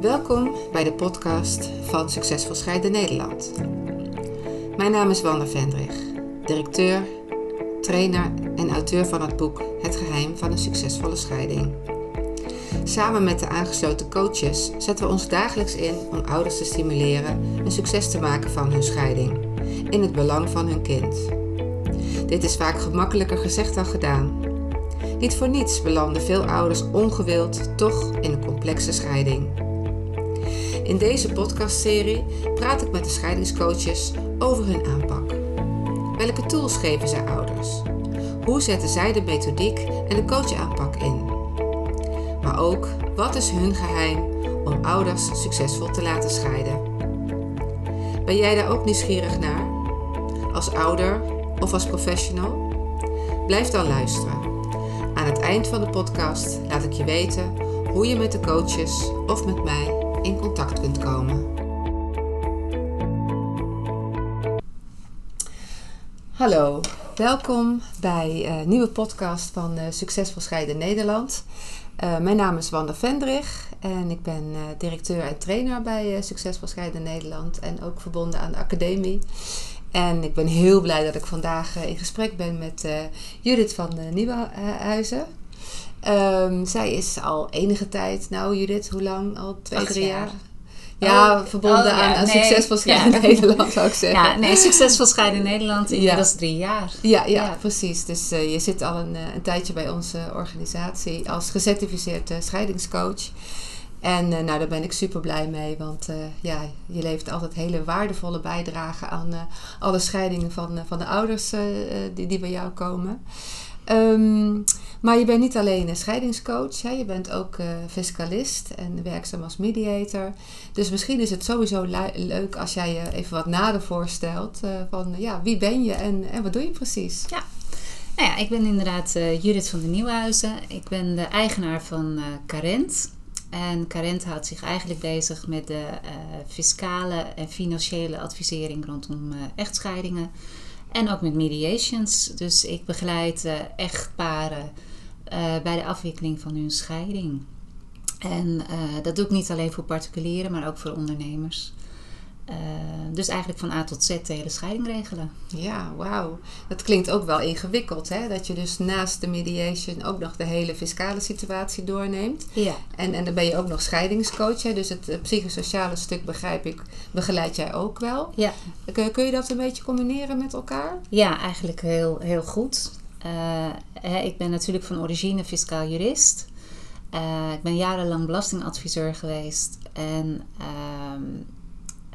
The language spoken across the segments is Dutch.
Welkom bij de podcast van Succesvol Scheiden Nederland. Mijn naam is Wanda Vendrig, directeur, trainer en auteur van het boek Het geheim van een succesvolle scheiding. Samen met de aangesloten coaches zetten we ons dagelijks in om ouders te stimuleren een succes te maken van hun scheiding, in het belang van hun kind. Dit is vaak gemakkelijker gezegd dan gedaan. Niet voor niets belanden veel ouders ongewild toch in een complexe scheiding. In deze podcastserie praat ik met de scheidingscoaches over hun aanpak. Welke tools geven zij ouders? Hoe zetten zij de methodiek en de coachaanpak in? Maar ook, wat is hun geheim om ouders succesvol te laten scheiden? Ben jij daar ook nieuwsgierig naar? Als ouder of als professional? Blijf dan luisteren. Aan het eind van de podcast laat ik je weten hoe je met de coaches of met mij in contact kunt komen. Hallo, welkom bij een nieuwe podcast van uh, Succesvol Scheiden Nederland. Uh, mijn naam is Wanda Vendrig en ik ben directeur en trainer bij Succesvol Scheiden Nederland en ook verbonden aan de academie. En ik ben heel blij dat ik vandaag in gesprek ben met Judith van Nieuwenhuizen. Um, zij is al enige tijd, nou Judith, hoe lang? Al twee, drie jaar? jaar? Ja, oh, verbonden oh, ja, aan, nee, Succesvol Scheiden ja. Nederland zou ik zeggen. Ja, nee, Succesvol Scheiden Nederland inmiddels ja. drie jaar. Ja, ja, precies. Dus uh, je zit al een, een tijdje bij onze organisatie als gecertificeerd uh, scheidingscoach. En uh, nou, daar ben ik super blij mee, want ja, je levert altijd hele waardevolle bijdragen aan alle scheidingen van, van de ouders die, die bij jou komen. Um, maar je bent niet alleen een scheidingscoach, hè? je bent ook uh, fiscalist en werkzaam als mediator. Dus misschien is het sowieso leuk als jij je even wat nader voorstelt uh, van ja, wie ben je en, wat doe je precies? Ja. Nou ja, ik ben inderdaad uh, Judith van de Nieuwhuizen. Ik ben de eigenaar van Carent. En Carent houdt zich eigenlijk bezig met de fiscale en financiële advisering rondom echtscheidingen. En ook met mediations. Dus ik begeleid uh, echtparen uh, bij de afwikkeling van hun scheiding. En uh, dat doe ik niet alleen voor particulieren, maar ook voor ondernemers. Uh, dus eigenlijk van A tot Z de hele scheiding regelen. Ja, wauw. Dat klinkt ook wel ingewikkeld, hè? Dat je dus naast de mediation ook nog de hele fiscale situatie doorneemt. Ja. En, en dan ben je ook nog scheidingscoach, hè? Dus het psychosociale stuk, begrijp ik, begeleid jij ook wel. Ja. Kun, kun je dat een beetje combineren met elkaar? Ja, eigenlijk heel, heel goed. Uh, ik ben natuurlijk van origine fiscaal jurist. Uh, ik ben jarenlang belastingadviseur geweest. En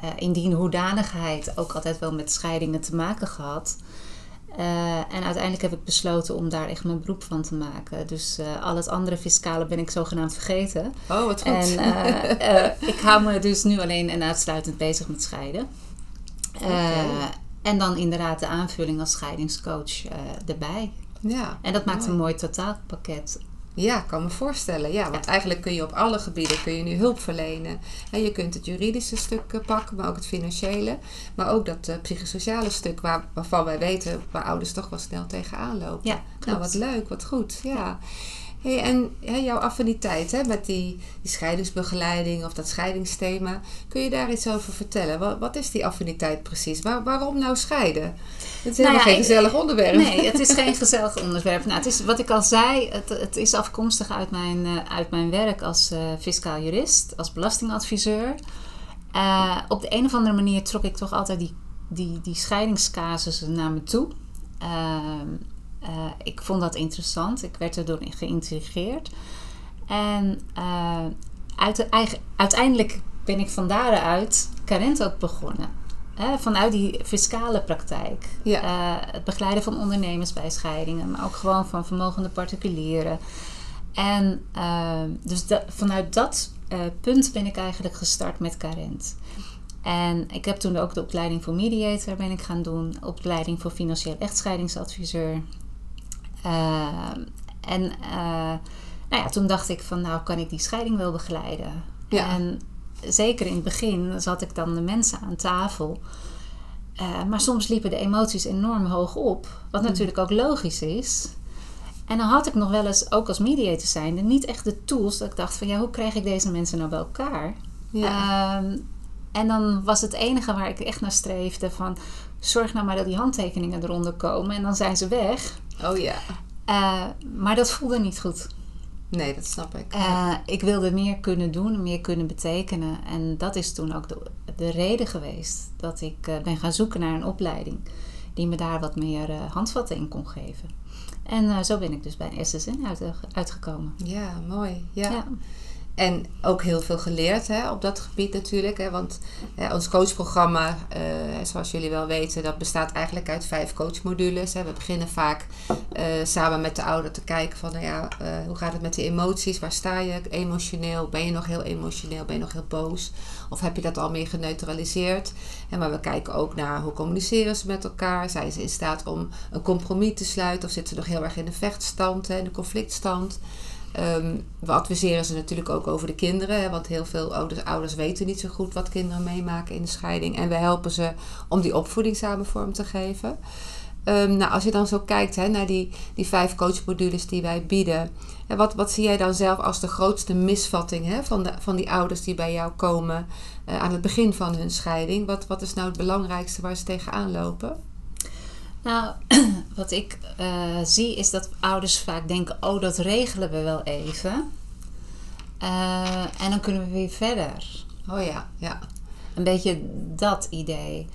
uh, in die hoedanigheid ook altijd wel met scheidingen te maken gehad. en uiteindelijk heb ik besloten om daar echt mijn beroep van te maken. Dus al het andere fiscale ben ik zogenaamd vergeten. Oh, wat goed. En ik hou me dus nu alleen en uitsluitend bezig met scheiden. Okay. En dan inderdaad de aanvulling als scheidingscoach erbij. Ja, en dat maakt mooi. een mooi totaalpakket. Ja, kan me voorstellen. Ja, want ja. eigenlijk kun je op alle gebieden kun je nu hulp verlenen. En je kunt het juridische stuk eh, pakken, maar ook het financiële. Maar ook dat uh, psychosociale stuk waar, waarvan wij weten waar ouders toch wel snel tegenaan lopen. Ja, nou, wat leuk, wat goed. Ja. Hey, en hè, jouw affiniteit hè, met die, die scheidingsbegeleiding of dat scheidingsthema, kun je daar iets over vertellen? Wat, wat is die affiniteit precies? Waar, waarom nou scheiden? Het is helemaal nou ja, geen gezellig onderwerp. Nee, het is geen gezellig onderwerp. Nou, het is, wat ik al zei, het, het is afkomstig uit mijn, uh, uit mijn werk als uh, fiscaal jurist, als belastingadviseur. Uh, op de een of andere manier trok ik toch altijd die, die, die scheidingscasussen naar me toe. Ehm, uh, ik vond dat interessant. Ik werd erdoor geïntrigeerd. En uh, uit, eigen, uiteindelijk ben ik van daaruit Carent ook begonnen. Hè, vanuit die fiscale praktijk. Ja. Uh, het begeleiden van ondernemers bij scheidingen, maar ook gewoon van vermogende particulieren. En dus dat, vanuit dat punt ben ik eigenlijk gestart met Carent. En ik heb toen ook de opleiding voor mediator ben ik gaan doen. Opleiding voor financieel echtscheidingsadviseur. Uh, en uh, nou ja, toen dacht ik van nou kan ik die scheiding wel begeleiden. Ja. En zeker in het begin zat ik dan de mensen aan tafel. Uh, maar soms liepen de emoties enorm hoog op. Wat mm. natuurlijk ook logisch is. En dan had ik nog wel eens, ook als mediator zijnde, niet echt de tools dat ik dacht van ja, hoe krijg ik deze mensen nou bij elkaar? Ja. Ehm, en dan was het enige waar ik echt naar streefde van... zorg nou maar dat die handtekeningen eronder komen en dan zijn ze weg. Oh ja. Uh, maar dat voelde niet goed. Nee, dat snap ik. Uh, ik wilde meer kunnen doen, meer kunnen betekenen. En dat is toen ook de, de reden geweest dat ik uh, ben gaan zoeken naar een opleiding die me daar wat meer handvatten in kon geven. En zo ben ik dus bij SSN uit, uitgekomen. Ja, mooi. ja. ja. En ook heel veel geleerd hè, op dat gebied natuurlijk. Hè, want hè, ons coachprogramma, uh, zoals jullie wel weten, dat bestaat eigenlijk uit vijf coachmodules. Hè. We beginnen vaak uh, samen met de ouder te kijken van, nou ja, uh, hoe gaat het met die emoties? Waar sta je emotioneel? Ben je nog heel emotioneel? Ben je nog heel boos? Of heb je dat al meer geneutraliseerd? En maar we kijken ook naar hoe communiceren ze met elkaar? Zijn ze in staat om een compromis te sluiten? Of zitten ze nog heel erg in de vechtstand, hè, in de conflictstand? Um, we adviseren ze natuurlijk ook over de kinderen, hè, want heel veel ouders, ouders weten niet zo goed wat kinderen meemaken in de scheiding. En we helpen ze om die opvoeding samen vorm te geven. Um, nou, als je dan zo kijkt hè, naar die, die vijf coachmodules die wij bieden, wat, wat zie jij dan zelf als de grootste misvatting hè, van, de, van die ouders die bij jou komen uh, aan het begin van hun scheiding? Wat, wat is nou het belangrijkste waar ze tegenaan lopen? Nou, wat ik uh, zie is dat ouders vaak denken: oh, dat regelen we wel even. Uh, en dan kunnen we weer verder. Oh ja, ja. Een beetje dat idee.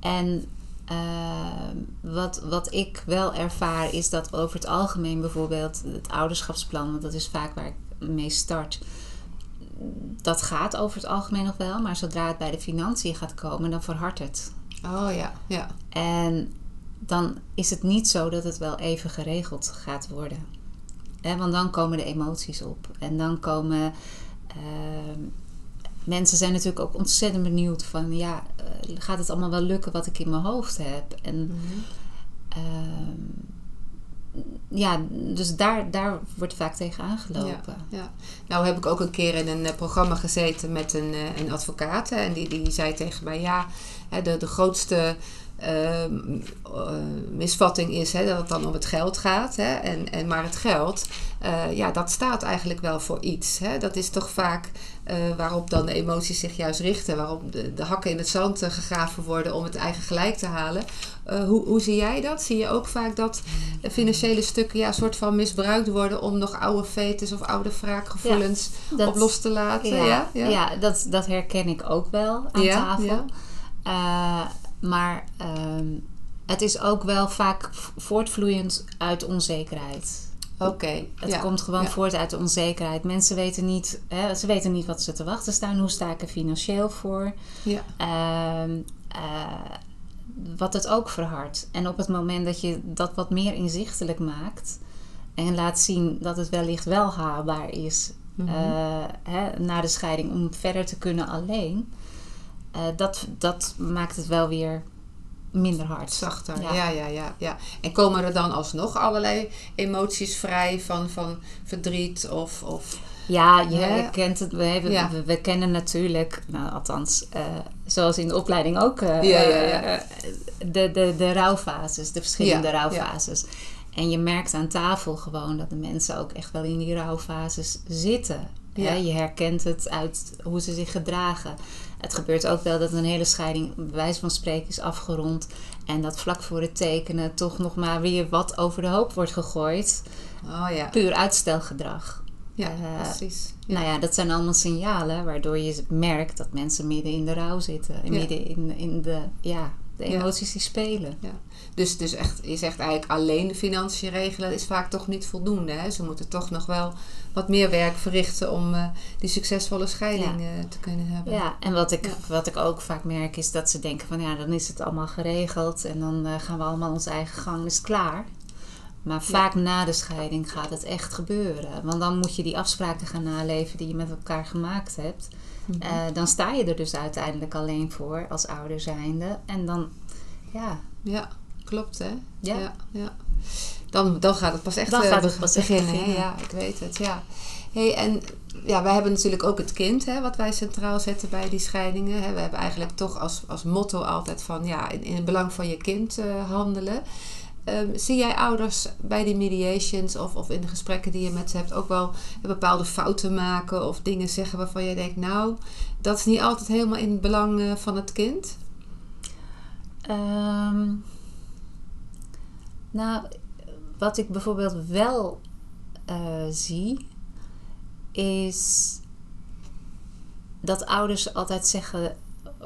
En uh, wat, wat ik wel ervaar is dat over het algemeen bijvoorbeeld het ouderschapsplan, want dat is vaak waar ik mee start. Dat gaat over het algemeen nog wel, maar zodra het bij de financiën gaat komen, dan verhardt het. Oh ja, ja. En dan is het niet zo dat het wel even geregeld gaat worden. want dan komen de emoties op. En dan komen. Uh, mensen zijn natuurlijk ook ontzettend benieuwd van ja, uh, gaat het allemaal wel lukken wat ik in mijn hoofd heb? En mm -hmm. uh, ja, dus daar, daar wordt vaak tegen aangelopen. Ja, ja, Nou heb ik ook een keer in een uh, programma gezeten met een, uh, een advocaat. En die, die zei tegen mij, ja, de, de grootste misvatting is hè, dat het dan om het geld gaat. Hè, en, en, maar het geld, uh, ja, dat staat eigenlijk wel voor iets. Hè. Dat is toch vaak uh, waarop dan de emoties zich juist richten. Waarop de, de hakken in het zand gegraven worden om het eigen gelijk te halen. hoe, hoe zie jij dat? Zie je ook vaak dat financiële stukken ja, soort van misbruikt worden om nog oude fetes of oude wraakgevoelens ja, dat, op los te laten? Ja, ja? ja? ja dat, dat herken ik ook wel aan tafel. Maar um, het is ook wel vaak voortvloeiend uit onzekerheid. Oké. Okay, het ja, komt gewoon ja. voort uit de onzekerheid. Mensen weten niet, hè, ze weten niet wat ze te wachten staan. Hoe sta ik er financieel voor? Ja. Um, uh, wat het ook verhardt. En op het moment dat je dat wat meer inzichtelijk maakt en laat zien dat het wellicht wel haalbaar is mm -hmm. uh, hè, na de scheiding om verder te kunnen alleen, uh, dat, dat maakt het wel weer minder hard. Zachter, ja. ja. Ja, ja, ja, En komen er dan alsnog allerlei emoties vrij van, van verdriet of... of ja, je kent het. We, hebben, ja. we, we, kennen natuurlijk, nou, althans, uh, zoals in de opleiding ook, uh, ja, ja, de, de, de rouwfases, de verschillende rouwfases. En je merkt aan tafel gewoon dat de mensen ook echt wel in die rouwfases zitten. Ja. Je herkent het uit hoe ze zich gedragen. Het gebeurt ook wel dat een hele scheiding, bij wijze van spreken, is afgerond. En dat vlak voor het tekenen toch nog maar weer wat over de hoop wordt gegooid. Oh ja. Puur uitstelgedrag. Ja, uh, precies. Ja. Nou ja, dat zijn allemaal signalen waardoor je merkt dat mensen midden in de rouw zitten. Ja. Midden in, in de, ja, de emoties die spelen. Ja. Dus, dus echt, je zegt eigenlijk alleen de financiën regelen is vaak toch niet voldoende. Hè? Ze moeten toch nog wel wat meer werk verrichten om uh, die succesvolle scheiding ja. uh, te kunnen hebben. Ja, en wat ik, ja. wat ik ook vaak merk is dat ze denken van ja, dan is het allemaal geregeld en dan uh, gaan we allemaal onze eigen gang, is het klaar. Maar vaak ja. na de scheiding gaat het echt gebeuren. Want dan moet je die afspraken gaan naleven die je met elkaar gemaakt hebt. Mm -hmm. dan sta je er dus uiteindelijk alleen voor als ouder zijnde. En dan, ja. Ja, klopt hè. Ja. ja, ja. Dan, dan gaat het pas echt dan gaat het pas beginnen. Echt beginnen. Ja, ik weet het. Ja. Hey, en ja, wij hebben natuurlijk ook het kind, hè, wat wij centraal zetten bij die scheidingen. Hè. We hebben eigenlijk toch als, als motto altijd van ja, in, in het belang van je kind uh, handelen. Ehm, zie jij ouders bij die mediations of, of in de gesprekken die je met ze hebt ook wel bepaalde fouten maken of dingen zeggen waarvan jij denkt, nou, dat is niet altijd helemaal in het belang eh, van het kind? Ehm, nou, wat ik bijvoorbeeld wel eh, zie, is dat ouders altijd zeggen,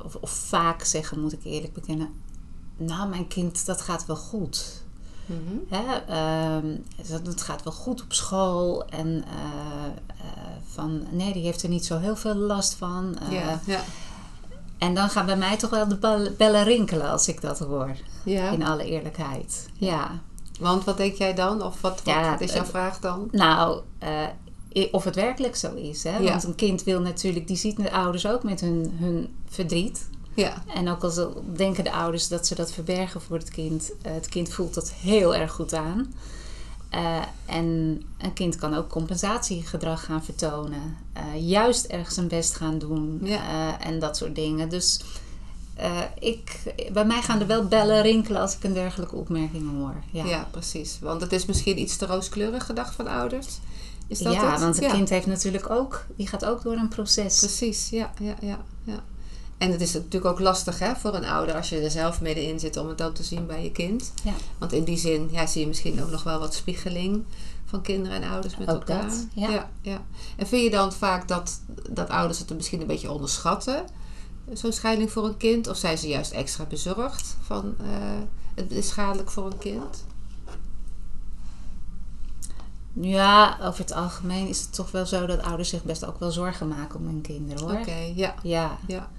of, of, vaak zeggen, moet ik eerlijk bekennen, nou, mijn kind, dat gaat wel goed. Mm het gaat wel goed op school en uh, van nee, die heeft er niet zo heel veel last van. ja, ja. En dan gaan bij mij toch wel de bellen rinkelen als ik dat hoor. Ja. In alle eerlijkheid. Ja. Want wat denk jij dan? Of wat, wat, is jouw vraag dan? Nou, of het werkelijk zo is. Hè? Want een kind wil natuurlijk, die ziet de ouders ook met hun, hun verdriet. Ja. En ook als denken de ouders dat ze dat verbergen voor het kind. Uh, het kind voelt dat heel erg goed aan. Uh, en een kind kan ook compensatiegedrag gaan vertonen. Uh, juist ergens zijn best gaan doen. Ja. en dat soort dingen. Dus ik, bij mij gaan er wel bellen rinkelen als ik een dergelijke opmerking hoor. Ja, ja precies. Want het is misschien iets te rooskleurig gedacht van ouders. Is dat ja, het? want een kind heeft natuurlijk ook, die gaat ook door een proces. Precies, ja, ja, ja. ja. En het is natuurlijk ook lastig hè, voor een ouder als je er zelf middenin zit om het dan te zien bij je kind. Ja. Want in die zin ja, zie je misschien ook nog wel wat spiegeling van kinderen en ouders met ook elkaar. Dat, ja. ja. Ja, En vind je dan vaak dat, dat ouders het misschien een beetje onderschatten, zo'n scheiding voor een kind? Of zijn ze juist extra bezorgd van uh, het is schadelijk voor een kind? Ja, over het algemeen is het toch wel zo dat ouders zich best ook wel zorgen maken om hun kinderen hoor. Oké, ja. ja. ja.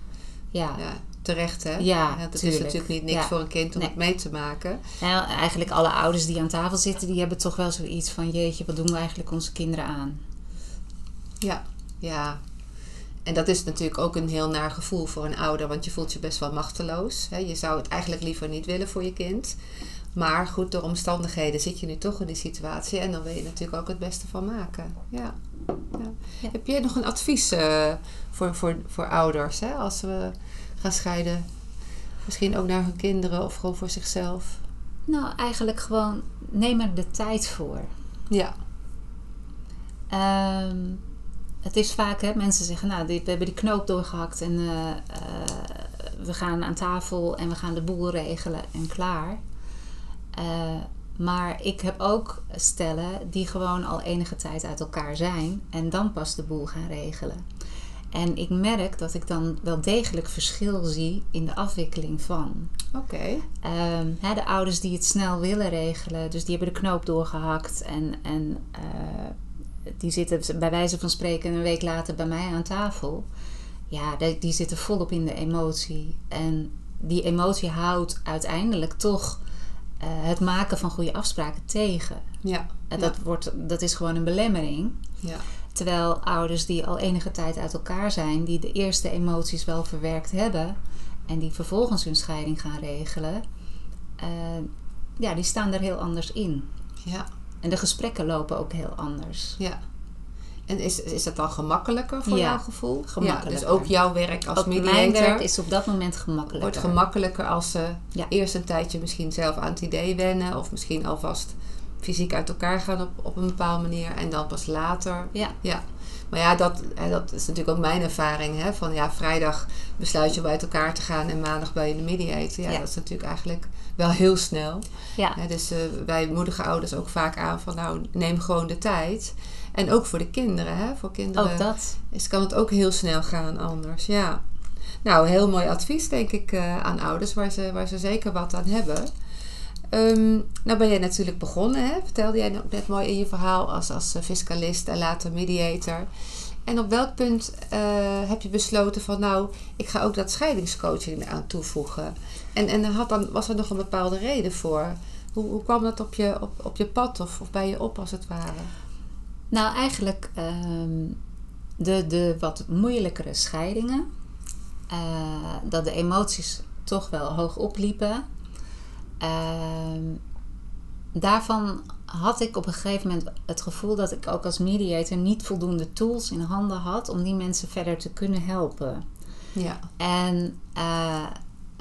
Ja. ja. terecht hè? Ja, Het is natuurlijk niet niks voor een kind om het mee te maken. Nou, eigenlijk alle ouders die aan tafel zitten, die hebben toch wel zoiets van... jeetje, wat doen we eigenlijk onze kinderen aan? Ja, ja. En dat is natuurlijk ook een heel naar gevoel voor een ouder, want je voelt je best wel machteloos. Hè? Je zou het eigenlijk liever niet willen voor je kind. Maar goed, door omstandigheden zit je nu toch in die situatie en dan wil je natuurlijk ook het beste van maken. Ja. Ja. Heb je nog een advies uh, voor, voor, voor ouders hè? als we gaan scheiden? Misschien ook naar hun kinderen of gewoon voor zichzelf? Nou, eigenlijk gewoon neem er de tijd voor. Ja. Um, het is vaak, hè, mensen zeggen, nou, we hebben die knoop doorgehakt en uh, uh, we gaan aan tafel en we gaan de boel regelen en klaar. Maar ik heb ook stellen die gewoon al enige tijd uit elkaar zijn en dan pas de boel gaan regelen. En ik merk dat ik dan wel degelijk verschil zie in de afwikkeling van. Oké. Okay. Um, de ouders die het snel willen regelen, dus die hebben de knoop doorgehakt en, en uh, die zitten bij wijze van spreken een week later bij mij aan tafel. Ja, die, die zitten volop in de emotie. En die emotie houdt uiteindelijk toch het maken van goede afspraken tegen. Ja. En dat, ja. Wordt, dat is gewoon een belemmering. Ja. Terwijl ouders die al enige tijd uit elkaar zijn, die de eerste emoties wel verwerkt hebben en die vervolgens hun scheiding gaan regelen, uh, ja, die staan er heel anders in. Ja. En de gesprekken lopen ook heel anders. Ja. En is, is dat dan gemakkelijker voor ja, jouw gevoel? Gemakkelijker. Ja, dus ook jouw werk als ook mediator mijn werk is op dat moment gemakkelijker. wordt gemakkelijker als ze ja. eerst een tijdje misschien zelf aan het idee wennen of misschien alvast fysiek uit elkaar gaan op, op een bepaalde manier en dan pas later. Ja. ja. Maar ja, dat, dat is natuurlijk ook mijn ervaring. Hè, van ja, vrijdag besluit je om uit elkaar te gaan en maandag bij je de mediator. Ja, Ja. dat is natuurlijk eigenlijk wel heel snel. Ja. Dus eh, wij moedigen ouders ook vaak aan van nou, neem gewoon de tijd. En ook voor de kinderen. Hè? Voor kinderen Ook dat. is, kan het ook heel snel gaan anders. Ja. Nou, heel mooi advies denk ik eh, aan ouders waar ze, waar ze zeker wat aan hebben. Ehm, nou ben jij natuurlijk begonnen, hè? vertelde jij ook net mooi in je verhaal, als, als eh, fiscalist en later mediator. En op welk punt eh, heb je besloten van nou, ik ga ook dat scheidingscoaching eraan toevoegen? En, en had dan, was er nog een bepaalde reden voor? Hoe, hoe kwam dat op je, op, op je pad of, of bij je op als het ware? Nou, eigenlijk ehm, de, de wat moeilijkere scheidingen, eh, dat de emoties toch wel hoog opliepen. Ehm, daarvan had ik op een gegeven moment het gevoel dat ik ook als mediator niet voldoende tools in handen had om die mensen verder te kunnen helpen. Ja. En eh,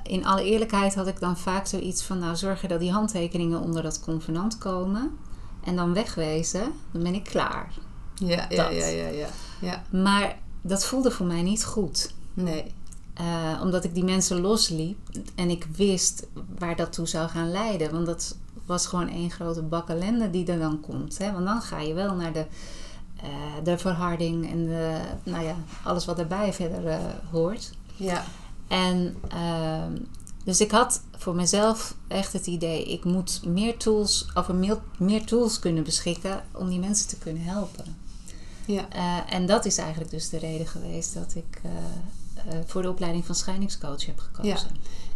in alle eerlijkheid had ik dan vaak zoiets van, nou zorgen dat die handtekeningen onder dat convenant komen en dan wegwezen, dan ben ik klaar. Ja, ja, ja, ja, ja. ja. Maar dat voelde voor mij niet goed. Nee. Eh, omdat ik die mensen losliep en ik wist waar dat toe zou gaan leiden. Want dat was gewoon één grote bak ellende die er dan komt. Hè? Want dan ga je wel naar de, eh, de verharding en de, nou ja, alles wat daarbij verder eh, hoort. Ja. En ehm, dus ik had voor mezelf echt het idee, ik moet meer tools, over meer, meer tools kunnen beschikken om die mensen te kunnen helpen. Ja. Eh, en dat is eigenlijk dus de reden geweest dat ik eh, eh, voor de opleiding van scheidingscoach heb gekozen.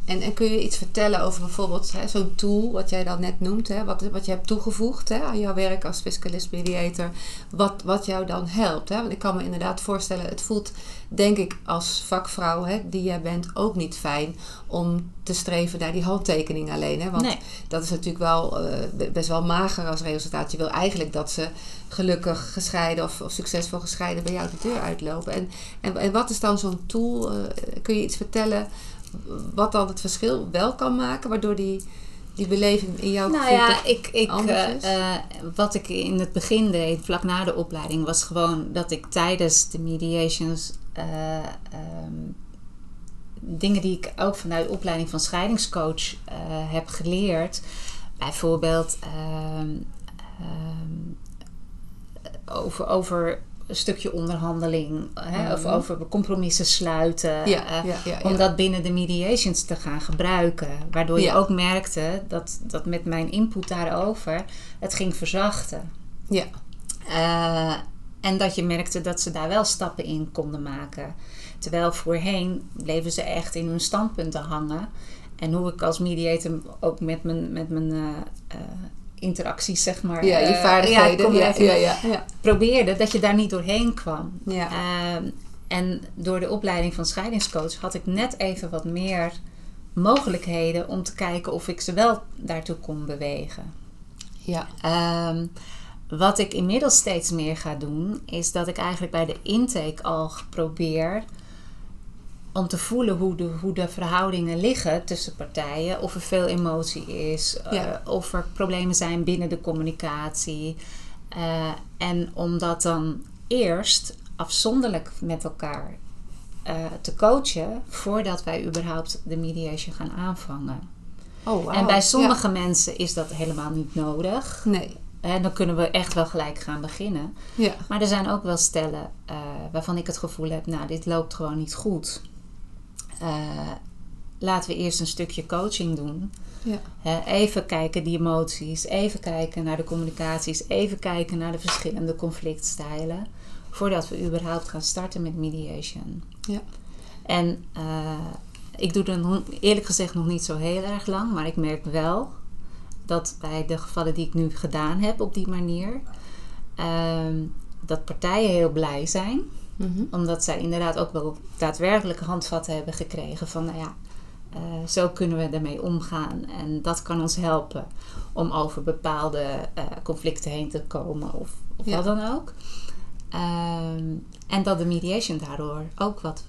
En, en kun je iets vertellen over bijvoorbeeld hè, zo'n tool, wat jij dan net noemt, hè, wat, wat je hebt toegevoegd hè, aan jouw werk als fiscalist mediator, wat, wat jou dan helpt? Hè? Want ik kan me inderdaad voorstellen, het voelt denk ik als vakvrouw hè, die jij bent ook niet fijn om te streven naar die handtekening alleen. Hè? Want Nee. dat is natuurlijk wel eh, be- best wel mager als resultaat. Je wil eigenlijk dat ze gelukkig gescheiden of, of succesvol gescheiden bij jou de deur uitlopen. En, en, en wat is dan zo'n tool? eh, kun je iets vertellen wat dan het verschil wel kan maken, waardoor die, die beleving in jouw Nou ja, ik, ik, anders eh, eh, wat ik in het begin deed, vlak na de opleiding, was gewoon dat ik tijdens de mediations eh, ehm, dingen die ik ook vanuit de opleiding van scheidingscoach heb geleerd, bijvoorbeeld ehm, ehm, over, over een stukje onderhandeling, hè, of Mhm. over compromissen sluiten. ja, ja, om dat binnen de mediations te gaan gebruiken. Waardoor je ook merkte dat, dat met mijn input daarover het ging verzachten. Ja. Eh, en dat je merkte dat ze daar wel stappen in konden maken. Terwijl voorheen bleven ze echt in hun standpunten hangen. En hoe ik als mediator ook met mijn, met mijn eh, eh, interacties, zeg maar. ja, je eh, vaardigheden. ja, ja, ja. probeerde, dat je daar niet doorheen kwam. Ja. Ehm, en door de opleiding van scheidingscoach had ik net even wat meer mogelijkheden om te kijken of ik ze wel daartoe kon bewegen. ja. Ehm, wat ik inmiddels steeds meer ga doen, is dat ik eigenlijk bij de intake al probeer om te voelen hoe de, hoe de verhoudingen liggen tussen partijen. Of er veel emotie is, Ja. eh, of er problemen zijn binnen de communicatie. Eh, en om dat dan eerst afzonderlijk met elkaar eh, te coachen voordat wij überhaupt de mediation gaan aanvangen. Oh. En bij sommige mensen is dat helemaal niet nodig. Nee. En dan kunnen we echt wel gelijk gaan beginnen. Ja. Maar er zijn ook wel stellen waarvan ik het gevoel heb, nou, dit loopt gewoon niet goed. Eh, laten we eerst een stukje coaching doen. Ja. Even kijken die emoties, even kijken naar de communicaties, even kijken naar de verschillende conflictstijlen. Voordat we überhaupt gaan starten met mediation. Ja. En eh, ik doe dat nog- eerlijk gezegd nog niet zo heel erg lang, maar ik merk wel dat bij de gevallen die ik nu gedaan heb op die manier, ehm, dat partijen heel blij zijn Mhm. omdat zij inderdaad ook wel daadwerkelijke handvatten hebben gekregen van, nou ja, eh, zo kunnen we ermee omgaan. En dat kan ons helpen om over bepaalde eh, conflicten heen te komen of, of Ja. wat dan ook. Ehm, en dat de mediation daardoor ook wat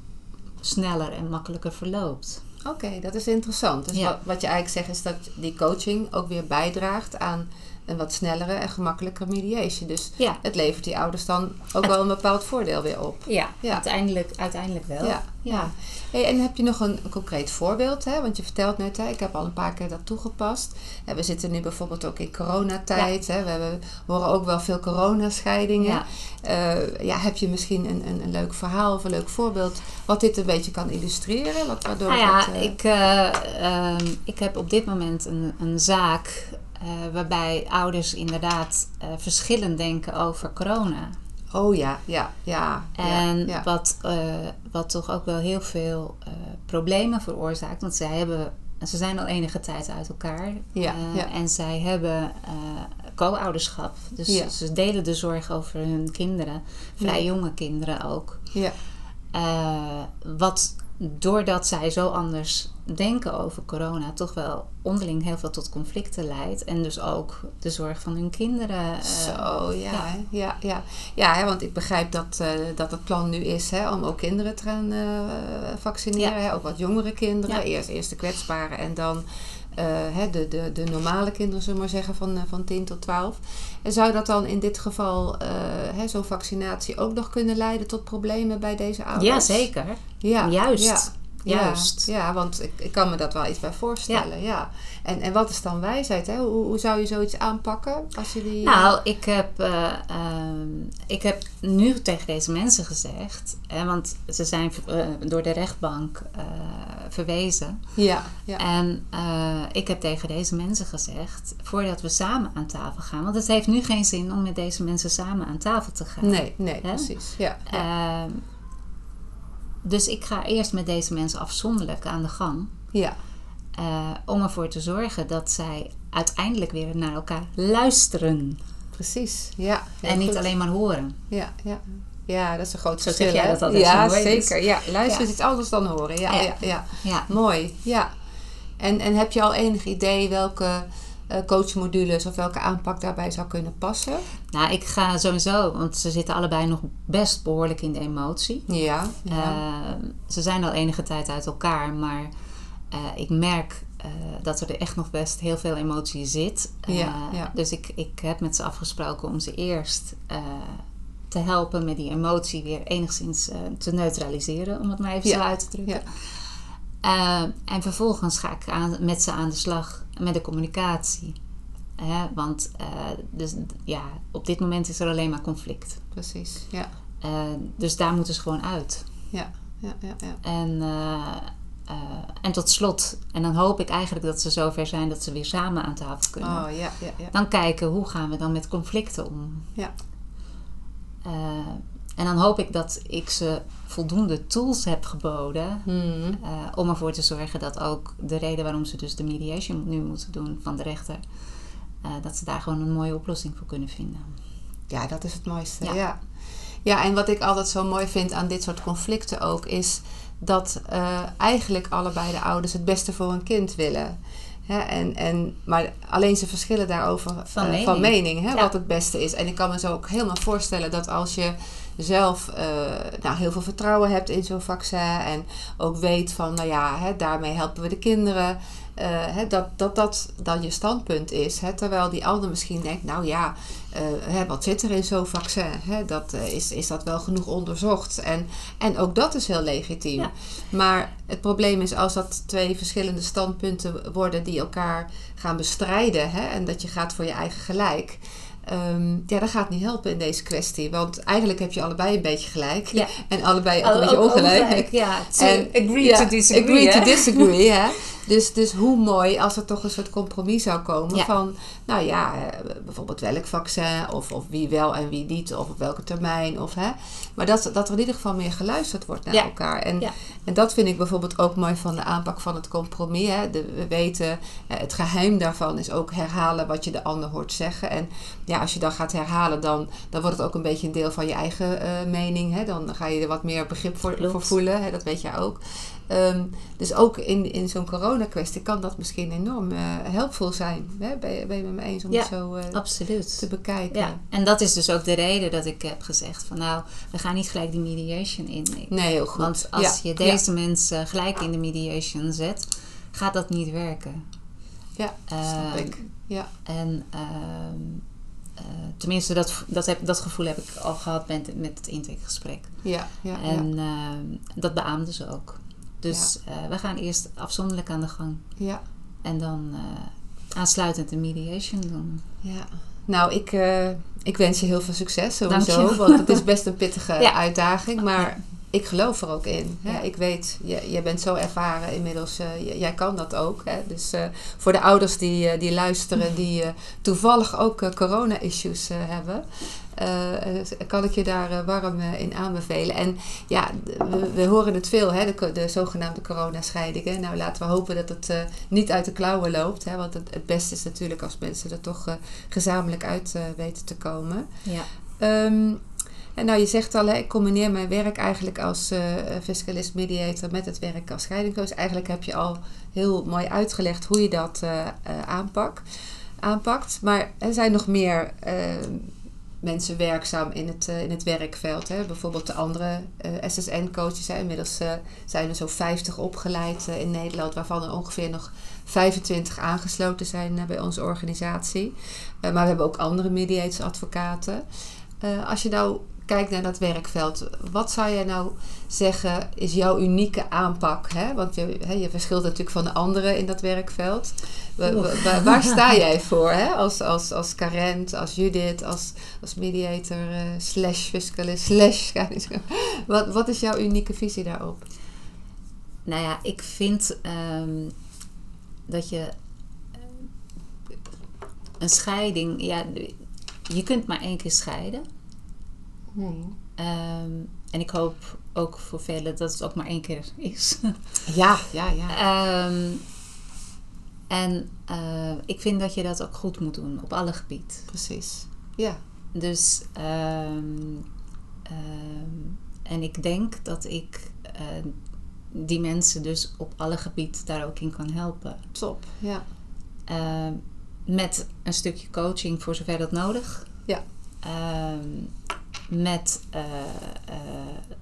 sneller en makkelijker verloopt. Oké, dat is interessant. Dus Ja. wat, wat je eigenlijk zegt is dat die coaching ook weer bijdraagt aan een wat snellere en gemakkelijkere mediation. Dus Ja, het levert die ouders dan ook wel een bepaald voordeel weer op. ja, Ja. Uiteindelijk, uiteindelijk wel. Ja, ja. Hey, en heb je nog een, een concreet voorbeeld? Hè? Want je vertelt net, hè, ik heb al een paar keer dat toegepast. We zitten nu bijvoorbeeld ook in coronatijd. Hè? We hebben, horen ook wel veel coronascheidingen. Ja. Eh, ja, heb je misschien een, een, een leuk verhaal of een leuk voorbeeld wat dit een beetje kan illustreren? Wat, waardoor het ja, eh, ik, eh, ehm, ik heb op dit moment een, een zaak eh, waarbij ouders inderdaad eh, verschillend denken over corona. Oh ja, ja, ja. En ja, ja. Wat, eh, wat toch ook wel heel veel problemen veroorzaakt. Want zij hebben, ze zijn al enige tijd uit elkaar. Ja, ja. En zij hebben co-ouderschap. Dus ze delen de zorg over hun kinderen. Vrij jonge kinderen ook. ja. Wat doordat zij zo anders denken over corona toch wel onderling heel veel tot conflicten leidt. En dus ook de zorg van hun kinderen. Uh, Zo, ja. Ja, ja, ja. ja hè, want ik begrijp dat, uh, dat het plan nu is hè, om ook kinderen te gaan uh, vaccineren. Hè, ook wat jongere kinderen. Eerst, eerst de kwetsbare en dan hè, de, de, de normale kinderen, zullen we maar zeggen, van, van 10 tot 12. En zou dat dan in dit geval, zo'n vaccinatie, ook nog kunnen leiden tot problemen bij deze ouders? Ja, zeker. Ja, Juist. Ja. Juist. Ja, ja want ik, ik kan me dat wel iets bij voorstellen. Ja. En, en wat is dan wijsheid? Hè? Hoe, hoe zou je zoiets aanpakken? Als je die, nou, ik heb, uh, ik heb nu tegen deze mensen gezegd, hè, want ze zijn uh, door de rechtbank uh, verwezen. Ja, ja. En ik heb tegen deze mensen gezegd, voordat we samen aan tafel gaan, want het heeft nu geen zin om met deze mensen samen aan tafel te gaan. Nee, nee, hè? precies. Ja, ja. Dus ik ga eerst met deze mensen afzonderlijk aan de gang. Ja. Uh, om ervoor te zorgen dat zij uiteindelijk weer naar elkaar luisteren. Precies, ja. En niet alleen maar horen. Ja, ja. Ja, dat is een groot Zo verschil. Zeg jij dat altijd ja, zo mooi zeker. Ja, luisteren ja. is iets anders dan horen. Ja, ja. ja, ja. Mooi, ja. En, en heb je al enig idee welke coachmodules of welke aanpak daarbij zou kunnen passen? Nou, ik ga sowieso, want ze zitten allebei nog best behoorlijk in de emotie. Ja. ja. Uh, ze zijn al enige tijd uit elkaar, maar uh, ik merk dat er echt nog best heel veel emotie zit. Ja, ja. Dus ik, ik heb met ze afgesproken om ze eerst te helpen met die emotie weer enigszins te neutraliseren, om het maar even ja. zo uit te drukken. Ja. en vervolgens ga ik aan, met ze aan de slag met de communicatie. Hè? Want uh, dus, ja, op dit moment is er alleen maar conflict. Precies, ja. Uh, dus daar moeten ze gewoon uit. Ja, ja, ja. ja. En, uh, en tot slot, en dan hoop ik eigenlijk dat ze zover zijn dat ze weer samen aan tafel kunnen. Oh, ja, ja, ja. Dan kijken hoe gaan we dan met conflicten om. Ja. En dan hoop ik dat ik ze voldoende tools heb geboden hmm. uh, om ervoor te zorgen dat ook de reden waarom ze dus de mediation nu moeten doen van de rechter, uh, dat ze daar gewoon een mooie oplossing voor kunnen vinden. Ja, dat is het mooiste. Ja. ja. Ja, en wat ik altijd zo mooi vind aan dit soort conflicten ook, is dat uh, eigenlijk allebei de ouders het beste voor hun kind willen. Hè, en, en, maar alleen ze verschillen daarover van mening, van mening hè, ja. wat het beste is. En ik kan me zo ook helemaal voorstellen dat als je zelf uh, nou, heel veel vertrouwen hebt in zo'n vaccin en ook weet van, nou ja, hè, daarmee helpen we de kinderen. Hè, dat, dat dat dan je standpunt is. Hè, terwijl die ander misschien denkt, nou ja, uh, hè, wat zit er in zo'n vaccin? Hè, dat, is, is dat wel genoeg onderzocht? En, en ook dat is heel legitiem. Ja. Maar het probleem is als dat twee verschillende standpunten worden die elkaar gaan bestrijden. Hè, en dat je gaat voor je eigen gelijk. Um, ja, dat gaat niet helpen in deze kwestie. Want eigenlijk heb je allebei een beetje gelijk. Ja. En allebei ook een beetje ongelijk. ongelijk. Ja, to en, agree ja, to disagree. Agree hè? to disagree, hè. Dus, dus hoe mooi als er toch een soort compromis zou komen Ja. van... Nou ja, eh, bijvoorbeeld welk vaccin of, of wie wel en wie niet. Of op welke termijn. Of, hè. Maar dat, dat er in ieder geval meer geluisterd wordt naar elkaar. En, en dat vind ik bijvoorbeeld ook mooi van de aanpak van het compromis. Hè. De, we weten, eh, het geheim daarvan is ook herhalen wat je de ander hoort zeggen. En ja, als je dan gaat herhalen, dan, dan wordt het ook een beetje een deel van je eigen eh, mening. Hè. Dan ga je er wat meer begrip voor, voelen. Hè. Dat weet jij ook. Ehm, dus ook in, in zo'n corona-kwestie kan dat misschien enorm eh helpvol zijn. Hè? Ben, je, ben je met me eens om Ja, het zo eh, Absoluut. te bekijken? Ja, en dat is dus ook de reden dat ik heb gezegd van nou, we gaan niet gelijk die mediation in. Ik- Nee, heel goed. Want als Ja, je deze mensen gelijk in de mediation zet, gaat dat niet werken. Ja, snap Ehm, ik. Ja, En ehm, eh, tenminste, dat, dat, heb, dat gevoel heb ik al gehad met, met het intakegesprek. ja, ja. En ehm, dat beaamden ze ook. Dus eh, we gaan eerst afzonderlijk aan de gang. ja. En dan eh, aansluitend de mediation doen. Ja, nou, ik, eh, ik wens je heel veel succes sowieso. Want het is best een pittige Ja. uitdaging. Maar ik geloof er ook in. Hè? Ja. Ik weet, je, jij bent zo ervaren inmiddels. eh, jij kan dat ook. Hè? Dus eh, voor de ouders die, eh, die luisteren, die toevallig ook corona-issues hebben. kan ik je daar warm in aanbevelen. En ja, we, we horen het veel, hè? De, de zogenaamde coronascheidingen. Nou, laten we hopen dat het niet uit de klauwen loopt. Hè? Want het, het beste is natuurlijk als mensen er toch gezamenlijk uit weten te komen. Ja. Ehm, En nou, je zegt al, hè, ik combineer mijn werk eigenlijk als uh, fiscalist mediator met het werk als scheidingcoach. Eigenlijk heb je al heel mooi uitgelegd hoe je dat uh, aanpak, aanpakt. Maar er zijn nog meer mensen werkzaam in het, in het werkveld. Hè? Bijvoorbeeld de andere SSN-coaches. Inmiddels zijn er zo'n 50 opgeleid in Nederland, waarvan er ongeveer nog 25 aangesloten zijn bij onze organisatie. maar we hebben ook andere mediatorsadvocaten. als je nou kijkt naar dat werkveld, wat zou jij nou zeggen is jouw unieke aanpak? Hè? Want je, hè, je verschilt natuurlijk van de anderen in dat werkveld. Waar, waar, sta jij voor? Hè? Als, als, als Carent, als Judith, als, als mediator, uh, slash fiscalist, slash... Wat, wat is jouw unieke visie daarop? Nou ja, ik vind um, dat je eh, een scheiding... Ja, je kunt maar één keer scheiden. Um, en ik hoop ook voor velen dat het ook maar één keer is. ja, ja, ja. Um, en uh, ik vind dat je dat ook goed moet doen op alle gebieden. Precies. Ja. Dus, um, en ik denk dat ik uh, die mensen dus op alle gebieden daar ook in kan helpen. Top, ja. met een stukje coaching voor zover dat nodig. Ja met uh,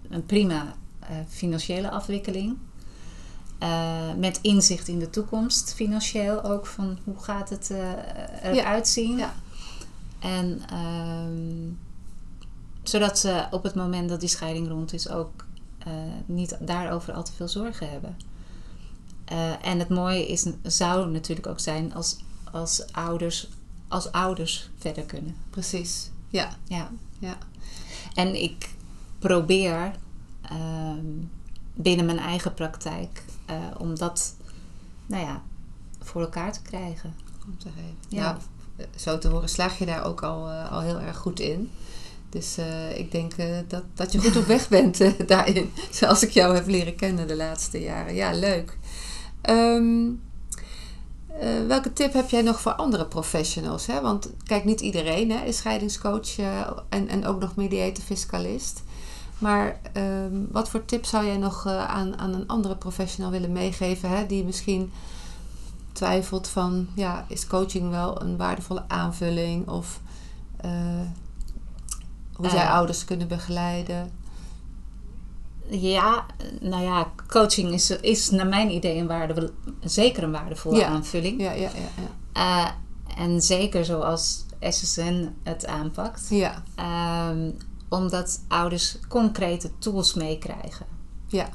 een prima uh, financiële afwikkeling. met inzicht in de toekomst, financieel ook, van hoe gaat het eruit zien. Ja. En um, zodat ze op het moment dat die scheiding rond is ook niet daarover al te veel zorgen hebben. en het mooie is, zou natuurlijk ook zijn als, als ouders als ouders verder kunnen. Precies. Ja. Ja. ja. En ik probeer ehm, binnen mijn eigen praktijk uh, om dat nou ja, voor elkaar te krijgen. Om te geven. Ja. Nou, zo te horen slaag je daar ook al, uh, al heel erg goed in. Dus uh, ik denk dat, dat je goed op weg bent daarin. Zoals ik jou heb leren kennen de laatste jaren. Ja, leuk. Um, uh, welke tip heb jij nog voor andere professionals? Hè? Want kijk, niet iedereen hè, is scheidingscoach uh, en, en ook nog mediator fiscalist. Maar um, wat voor tip zou jij nog uh, aan, aan een andere professional willen meegeven? Hè, die misschien twijfelt van, ja, is coaching wel een waardevolle aanvulling? Of hoe zij ouders kunnen begeleiden? Ja, nou ja, coaching is, is naar mijn idee een waarde, zeker een waardevolle aanvulling. Ja, ja, ja. ja. Uh, en zeker zoals SSN het aanpakt. Ja. Um, omdat ouders concrete tools meekrijgen. Ja.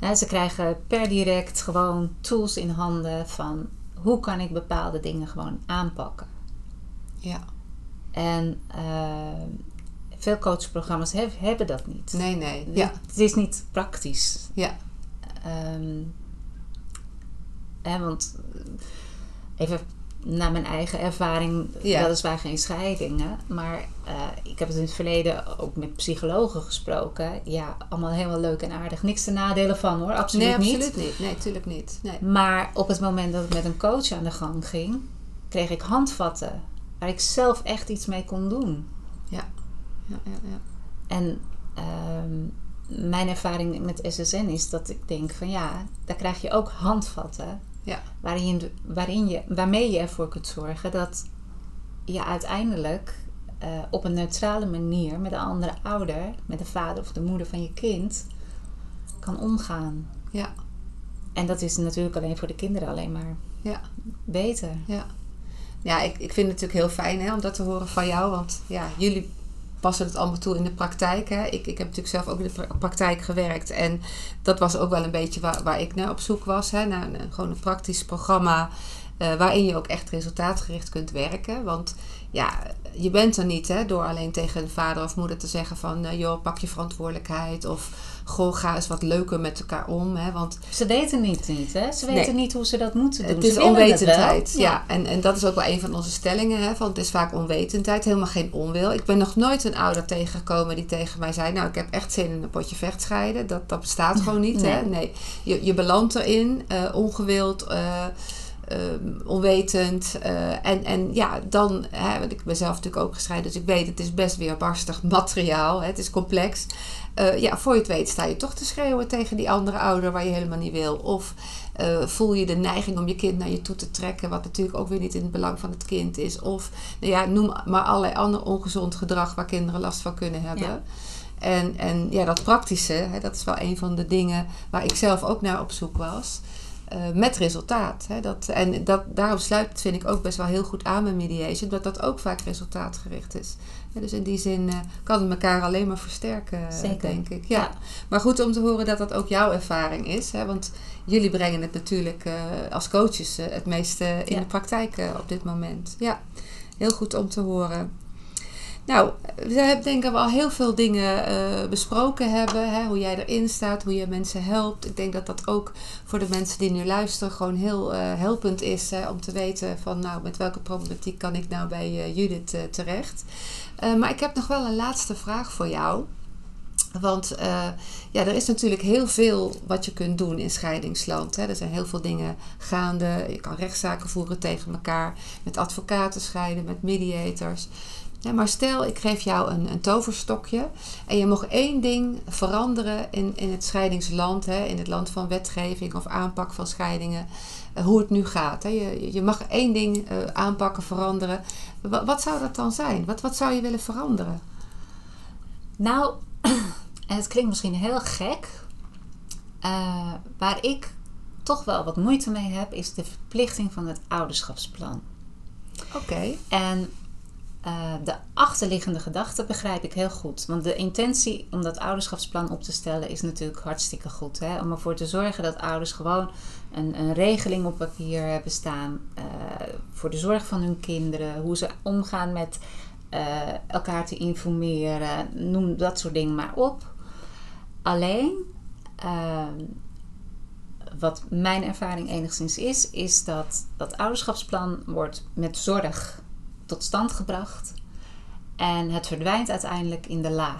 ja. Ze krijgen per direct gewoon tools in handen van hoe kan ik bepaalde dingen gewoon aanpakken. Ja. En uh, veel coachprogramma's hebben dat niet. Nee, nee. Ja. Het is niet praktisch. Ja. Um, hè, want even naar mijn eigen ervaring, ja. weliswaar geen scheidingen, maar uh, ik heb het in het verleden ook met psychologen gesproken. Ja, allemaal helemaal leuk en aardig. Niks te nadelen van hoor, absoluut, nee, niet. absoluut niet. Nee, natuurlijk niet. Nee. Maar op het moment dat ik met een coach aan de gang ging, kreeg ik handvatten waar ik zelf echt iets mee kon doen. Ja ja, ja, En um, mijn ervaring met SSN is dat ik denk van ja, daar krijg je ook handvatten. Ja. Waarin, waarin je, waarmee je ervoor kunt zorgen dat je uiteindelijk uh, op een neutrale manier met een andere ouder, met de vader of de moeder van je kind, kan omgaan. Ja. En dat is natuurlijk alleen voor de kinderen alleen maar ja. beter. Ja. Ja, ik, ik vind het natuurlijk heel fijn hè, om dat te horen van jou. Want ja, jullie passen het allemaal toe in de praktijk. Hè. Ik, ik heb natuurlijk zelf ook in de praktijk gewerkt. En dat was ook wel een beetje waar, waar ik naar op zoek was. Hè, naar een, gewoon een praktisch programma. Uh, waarin je ook echt resultaatgericht kunt werken. Want ja, je bent er niet hè, door alleen tegen een vader of moeder te zeggen van... Uh, joh, pak je verantwoordelijkheid of goh, ga eens wat leuker met elkaar om. Hè, want ze weten niet, niet hè? Ze weten niet hoe ze dat moeten doen. Het is onwetendheid, ja. ja. En, en dat is ook wel een van onze stellingen. Hè, van het is vaak onwetendheid, helemaal geen onwil. Ik ben nog nooit een ouder tegengekomen die tegen mij zei... nou, ik heb echt zin in een potje vechtscheiden. Dat, dat bestaat gewoon niet. nee. Hè? nee. Je, je belandt erin, uh, ongewild... Uh, ehm, onwetend. eh, en, en ja, dan, hè, want ik ben zelf natuurlijk ook gescheiden, dus ik weet het is best weer barstig materiaal. Hè, het is complex. Eh, ja, voor je het weet sta je toch te schreeuwen tegen die andere ouder waar je helemaal niet wil. Of eh, voel je de neiging om je kind naar je toe te trekken, wat natuurlijk ook weer niet in het belang van het kind is. Of nou ja, noem maar allerlei ander ongezond gedrag waar kinderen last van kunnen hebben. Ja. En, en ja, dat praktische, hè, dat is wel een van de dingen waar ik zelf ook naar op zoek was. Eh, met resultaat. Hè, dat, en dat, daarom sluit vind ik, ook best wel heel goed aan met mediation. Dat dat ook vaak resultaatgericht is. Ja, dus in die zin eh, kan het elkaar alleen maar versterken, Zeker. denk ik. Ja. Ja. Maar goed om te horen dat dat ook jouw ervaring is. Hè, want jullie brengen het natuurlijk eh, als coaches eh, het meeste in Ja. de praktijk eh, op dit moment. Ja, heel goed om te horen. Nou, we hebben denk ik al heel veel dingen eh, besproken hebben. Hè? Hoe jij erin staat, hoe je mensen helpt. Ik denk dat dat ook voor de mensen die nu luisteren gewoon heel eh, helpend is. Hè? Om te weten van nou, met welke problematiek kan ik nou bij eh, Judith terecht. Maar ik heb nog wel een laatste vraag voor jou. Want ja, er is natuurlijk heel veel wat je kunt doen in scheidingsland. Hè. Er zijn heel veel dingen gaande. Je kan rechtszaken voeren tegen elkaar. Met advocaten scheiden, met mediators. Ja, maar stel, ik geef jou een, een toverstokje. En je mag één ding veranderen in, in het scheidingsland. Hè, in het land van wetgeving of aanpak van scheidingen. eh, hoe het nu gaat. Hè. Je, je mag één ding eh, aanpakken, veranderen. Wat, wat zou dat dan zijn? Wat, wat zou je willen veranderen? Nou, en het klinkt misschien heel gek. eh, waar ik toch wel wat moeite mee heb, is de verplichting van het ouderschapsplan. Oké. En eh, de achterliggende gedachte begrijp ik heel goed. Want de intentie om dat ouderschapsplan op te stellen is natuurlijk hartstikke goed. Hè? Om ervoor te zorgen dat ouders gewoon een, een regeling op papier hebben staan. eh, voor de zorg van hun kinderen. Hoe ze omgaan met eh, elkaar te informeren. Noem dat soort dingen maar op. Alleen, ehm, wat mijn ervaring enigszins is, is dat dat ouderschapsplan wordt met zorg tot stand gebracht. En het verdwijnt uiteindelijk in de la.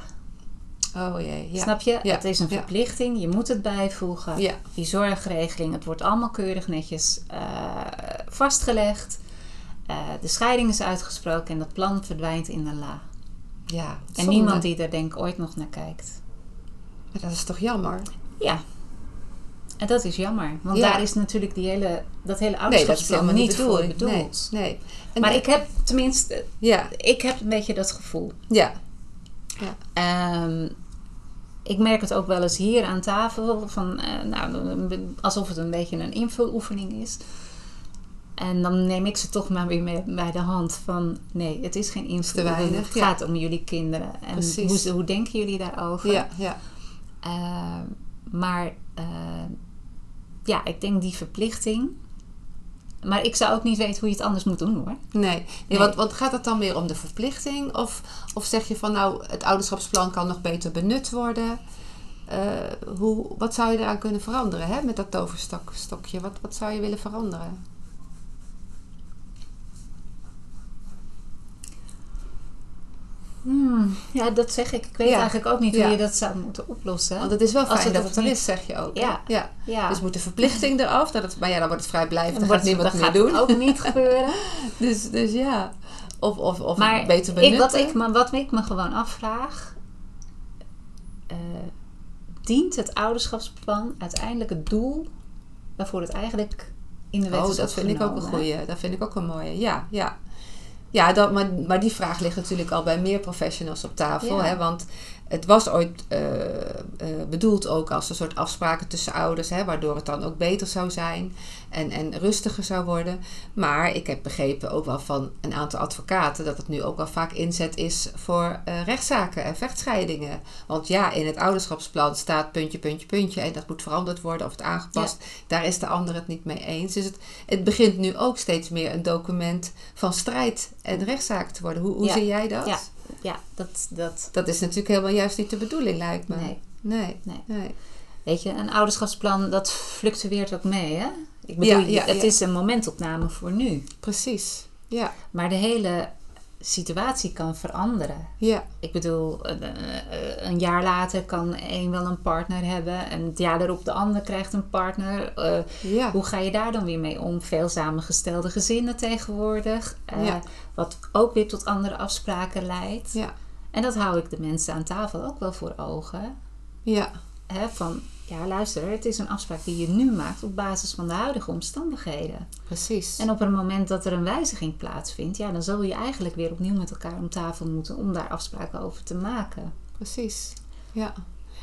Oh jee. Ja. Snap je? Ja. Het is een verplichting. Je moet het bijvoegen. Ja. Die zorgregeling. Het wordt allemaal keurig netjes eh, vastgelegd. Eh, de scheiding is uitgesproken en dat plan verdwijnt in de la. Ja. En zonde. niemand die er denk ik ooit nog naar kijkt. Maar Dat is toch jammer? Ja. En dat is jammer. Want Ja. daar is natuurlijk die hele, dat hele Nee, ouderschapsplan helemaal niet voor bedoeld. Nee. nee. En Maar ik heb tenminste, Ja. ik heb een beetje dat gevoel. Ja. Ehm, ik merk het ook wel eens hier aan tafel, van, eh, nou, alsof het een beetje een invuloefening is. En dan neem ik ze toch maar weer mee bij de hand van nee, het is geen invuloefening. Het ja. gaat om jullie kinderen. En Precies. hoe, hoe denken jullie daarover? Ja. Ja. Ehm, maar eh, ja, ik denk die verplichting. Maar ik zou ook niet weten hoe je het anders moet doen hoor. Nee. nee. Want, want gaat het dan meer om de verplichting? Of, of zeg je van nou, het ouderschapsplan kan nog beter benut worden? Eh, hoe, wat zou je eraan kunnen veranderen hè, met dat toverstokje? Wat, wat zou je willen veranderen? Hmm, ja, dat zeg ik. Ik weet Ja. eigenlijk ook niet Ja. hoe je dat zou moeten oplossen. Want het is wel fijn het dat het er niet- is, zeg je ook. Ja. ja. ja. Dus moet de verplichting eraf. Dat het, maar ja, dan wordt het vrijblijvend. Dan gaat wordt- niemand dat meer gaat doen. ook niet gebeuren. Dus, dus ja. Of, of, of maar beter ik, benutten. wat, ik me, wat ik me gewoon afvraag... eh, dient het ouderschapsplan uiteindelijk het doel... waarvoor het eigenlijk in de wet Oh, is dat vind ik ook een goeie. Dat vind ik ook een mooie. Ja, ja. Ja, dat, maar, maar die vraag ligt natuurlijk al bij meer professionals op tafel. Ja. Hè? Want het was ooit eh, eh, bedoeld ook als een soort afspraken tussen ouders, hè? waardoor het dan ook beter zou zijn en, en rustiger zou worden. Maar ik heb begrepen ook wel van een aantal advocaten dat het nu ook wel vaak inzet is voor eh, rechtszaken en vechtscheidingen. Want ja, in het ouderschapsplan staat puntje, puntje, puntje en dat moet veranderd worden of het aangepast. Daar is de ander het niet mee eens. Dus het, het begint nu ook steeds meer een document van strijd en rechtszaak te worden. Hoe, hoe Ja. zie jij dat? Ja. Ja, dat, dat... Dat is natuurlijk helemaal juist niet de bedoeling, lijkt me. Nee. Nee. Nee. nee. Weet je, een ouderschapsplan, dat fluctueert ook mee, hè? Ik bedoel, Ja, ja, het ja. is een momentopname voor nu. Precies. Ja. Maar de hele situatie kan veranderen. Ja, Ik bedoel, een, eh, een jaar later kan een wel een partner hebben en het jaar daarop de ander krijgt een partner. Eh, ja. hoe ga je daar dan weer mee om? Veel samengestelde gezinnen tegenwoordig, eh, Ja. wat ook weer tot andere afspraken leidt. Ja, En dat hou ik de mensen aan tafel ook wel voor ogen. ja, Hè, van, ja luister, het is een afspraak die je nu maakt op basis van de huidige omstandigheden. precies. En op het moment dat er een wijziging plaatsvindt, ja, dan zul je eigenlijk weer opnieuw met elkaar om tafel moeten om daar afspraken over te maken. Precies. Ja.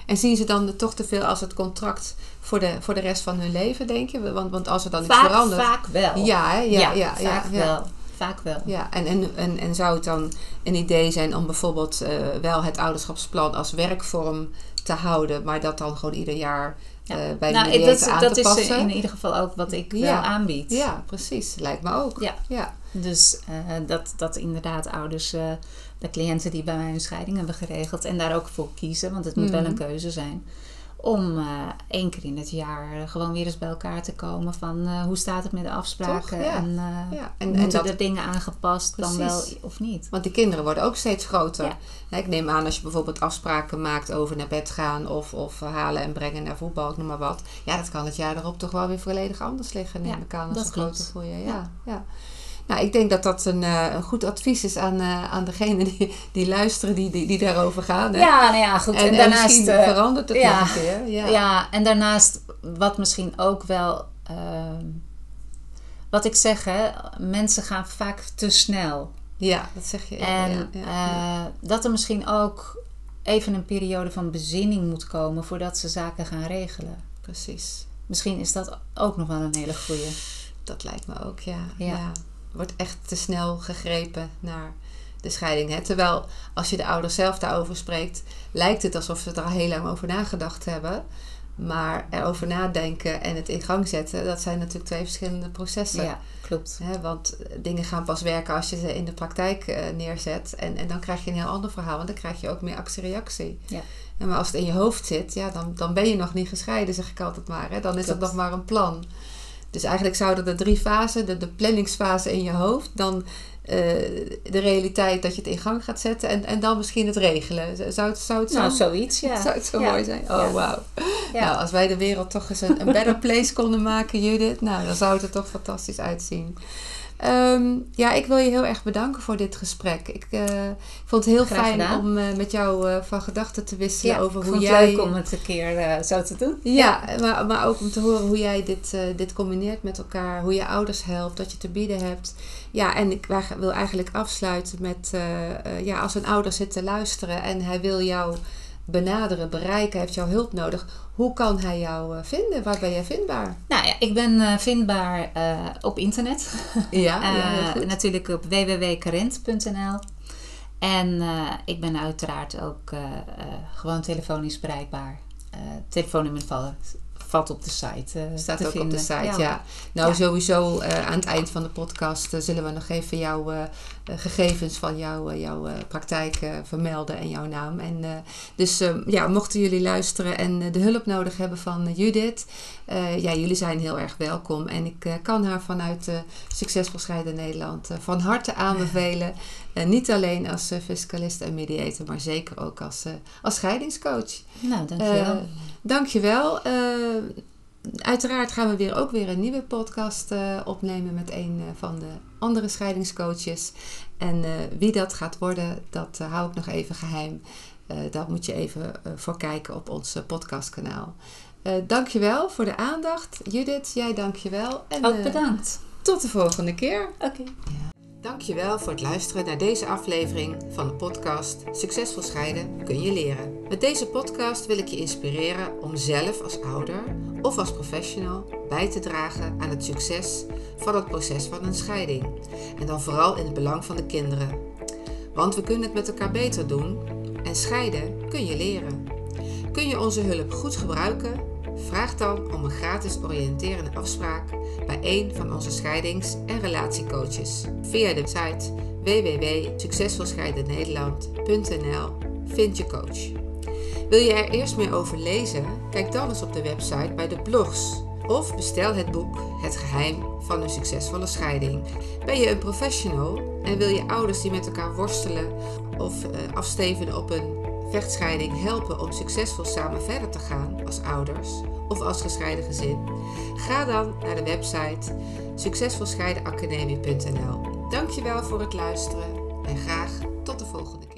En zien ze dan toch te veel als het contract voor de, voor de rest van hun leven, denk je? Want, want als er dan iets verandert. vaak wel. Ja, hè? ja, ja, ja, vaak ja. wel. Vaak wel. Ja, en, en, en, en zou het dan een idee zijn om bijvoorbeeld eh, wel het ouderschapsplan als werkvorm te houden, maar dat dan gewoon ieder jaar Ja. eh, bij de nou, dat, aan dat te is passen? in ieder geval ook wat ik Ja. wel aanbied. Ja, precies. Lijkt me ook. Ja. ja. Dus eh, dat, dat inderdaad ouders, eh, de cliënten die bij mij een scheiding hebben geregeld en daar ook voor kiezen, want het moet wel Mhm. een keuze zijn. Om eh, één keer in het jaar gewoon weer eens bij elkaar te komen van eh, hoe staat het met de afspraken Toch? Ja. en, ja. En, en moeten dat, er dingen aangepast dan wel of niet. want die kinderen worden ook steeds groter. Ja. Ik neem aan als je bijvoorbeeld afspraken maakt over naar bed gaan of, of halen en brengen naar voetbal, ik noem maar wat. Ja, dat kan het jaar erop toch wel weer volledig anders liggen, neem ik aan, als dat het klopt. groter voor je. Ja, Ja. Nou, ik denk dat dat een, eh, een goed advies is aan, eh aan degenen die, die luisteren, die, die, die daarover gaan. Hè? Ja, nou ja, goed. En, En, daarnaast. misschien eh, verandert het ja. nog een keer. Ja. ja. en daarnaast wat misschien ook wel. ehm, wat ik zeg, hè, mensen gaan vaak te snel. Ja, dat zeg je. En ja, dat er misschien ook even een periode van bezinning moet komen voordat ze zaken gaan regelen. Precies. Misschien is dat ook nog wel een hele goeie. Dat lijkt me ook, ja. Ja. Wordt echt te snel gegrepen naar de scheiding. Hè? Terwijl als je de ouders zelf daarover spreekt, lijkt het alsof ze er al heel lang over nagedacht hebben. Maar erover nadenken en het in gang zetten, dat zijn natuurlijk twee verschillende processen. Ja, klopt. Hè, want dingen gaan pas werken als je ze in de praktijk eh, neerzet. En, en dan krijg je een heel ander verhaal. Want dan krijg je ook meer actie-reactie. Ja. En maar als het in je hoofd zit, ja, dan, dan ben je nog niet gescheiden, zeg ik altijd maar. Hè. Dan is het Klopt. nog maar een plan. Dus eigenlijk zouden de drie fasen, de, de planningsfase in je hoofd, dan eh, de realiteit dat je het in gang gaat zetten en, en dan misschien het regelen. Zou het, zou het zo, Nou, zoiets, ja. zou het zo Ja. mooi zijn? Oh, Ja. wauw. Ja. Nou, als wij de wereld toch eens een, een better place konden maken, Judith, nou, dan zou het er toch fantastisch uitzien. Ehm, ja, ik wil je heel erg bedanken voor dit gesprek. Ik eh, vond het heel Graag fijn gedaan. om eh, met jou eh, van gedachten te wisselen Ja, over ik hoe vond het jij. leuk om het een keer zo te doen. Ja, Maar, maar ook om te horen hoe jij dit, dit combineert met elkaar. Hoe je ouders helpt, wat je te bieden hebt. Ja, en ik wil eigenlijk afsluiten met... ja, als een ouder zit te luisteren en hij wil jou benaderen, bereiken, heeft jouw hulp nodig. Hoe kan hij jou eh, vinden? Waar ben jij vindbaar? Nou ja, ik ben eh, vindbaar eh, op internet. Ja, natuurlijk op www.carent.nl. En ik ben uiteraard ook gewoon telefonisch bereikbaar. Telefoonnummer valt op de site. eh, Staat ook vinden. op de site, ja. Nou, Ja. sowieso eh, aan het eind van de podcast eh, zullen we nog even jouw gegevens van jouw, eh, jouw praktijk vermelden en jouw naam. En, dus eh, ja, mochten jullie luisteren en de hulp nodig hebben van Judith, ja, jullie zijn heel erg welkom. En ik kan haar vanuit Succesvol Scheiden Nederland van harte aanbevelen. Niet alleen als fiscalist en mediator, maar zeker ook als, als scheidingscoach. Nou, dankjewel. Dankjewel. Eh uiteraard gaan we weer ook weer een nieuwe podcast eh, opnemen met een eh, van de andere scheidingscoaches. En wie dat gaat worden, dat hou ik nog even geheim. Eh daar moet je even voor kijken op ons podcastkanaal. Dankjewel voor de aandacht. Judith, jij dankjewel. En ook bedankt. tot de volgende keer. Oké. Dankjewel voor het luisteren naar deze aflevering van de podcast Succesvol scheiden kun je leren. Met deze podcast wil ik je inspireren om zelf als ouder of als professional bij te dragen aan het succes van het proces van een scheiding. En dan vooral in het belang van de kinderen. Want we kunnen het met elkaar beter doen en scheiden kun je leren. Kun je onze hulp goed gebruiken? Vraag dan om een gratis oriënterende afspraak bij een van onze scheidings- en relatiecoaches via de site www.succesvolscheidennederland.nl Vind je coach. Wil je er eerst meer over lezen? Kijk dan eens op de website bij de blogs Of bestel het boek Het geheim van een succesvolle scheiding. Ben je een professional en wil je ouders die met elkaar worstelen of uh, afsteven op een vechtscheiding helpen om succesvol samen verder te gaan als ouders of als gescheiden gezin? Ga dan naar de website succesvolscheidenacademie.nl. Dankjewel voor het luisteren en graag tot de volgende keer.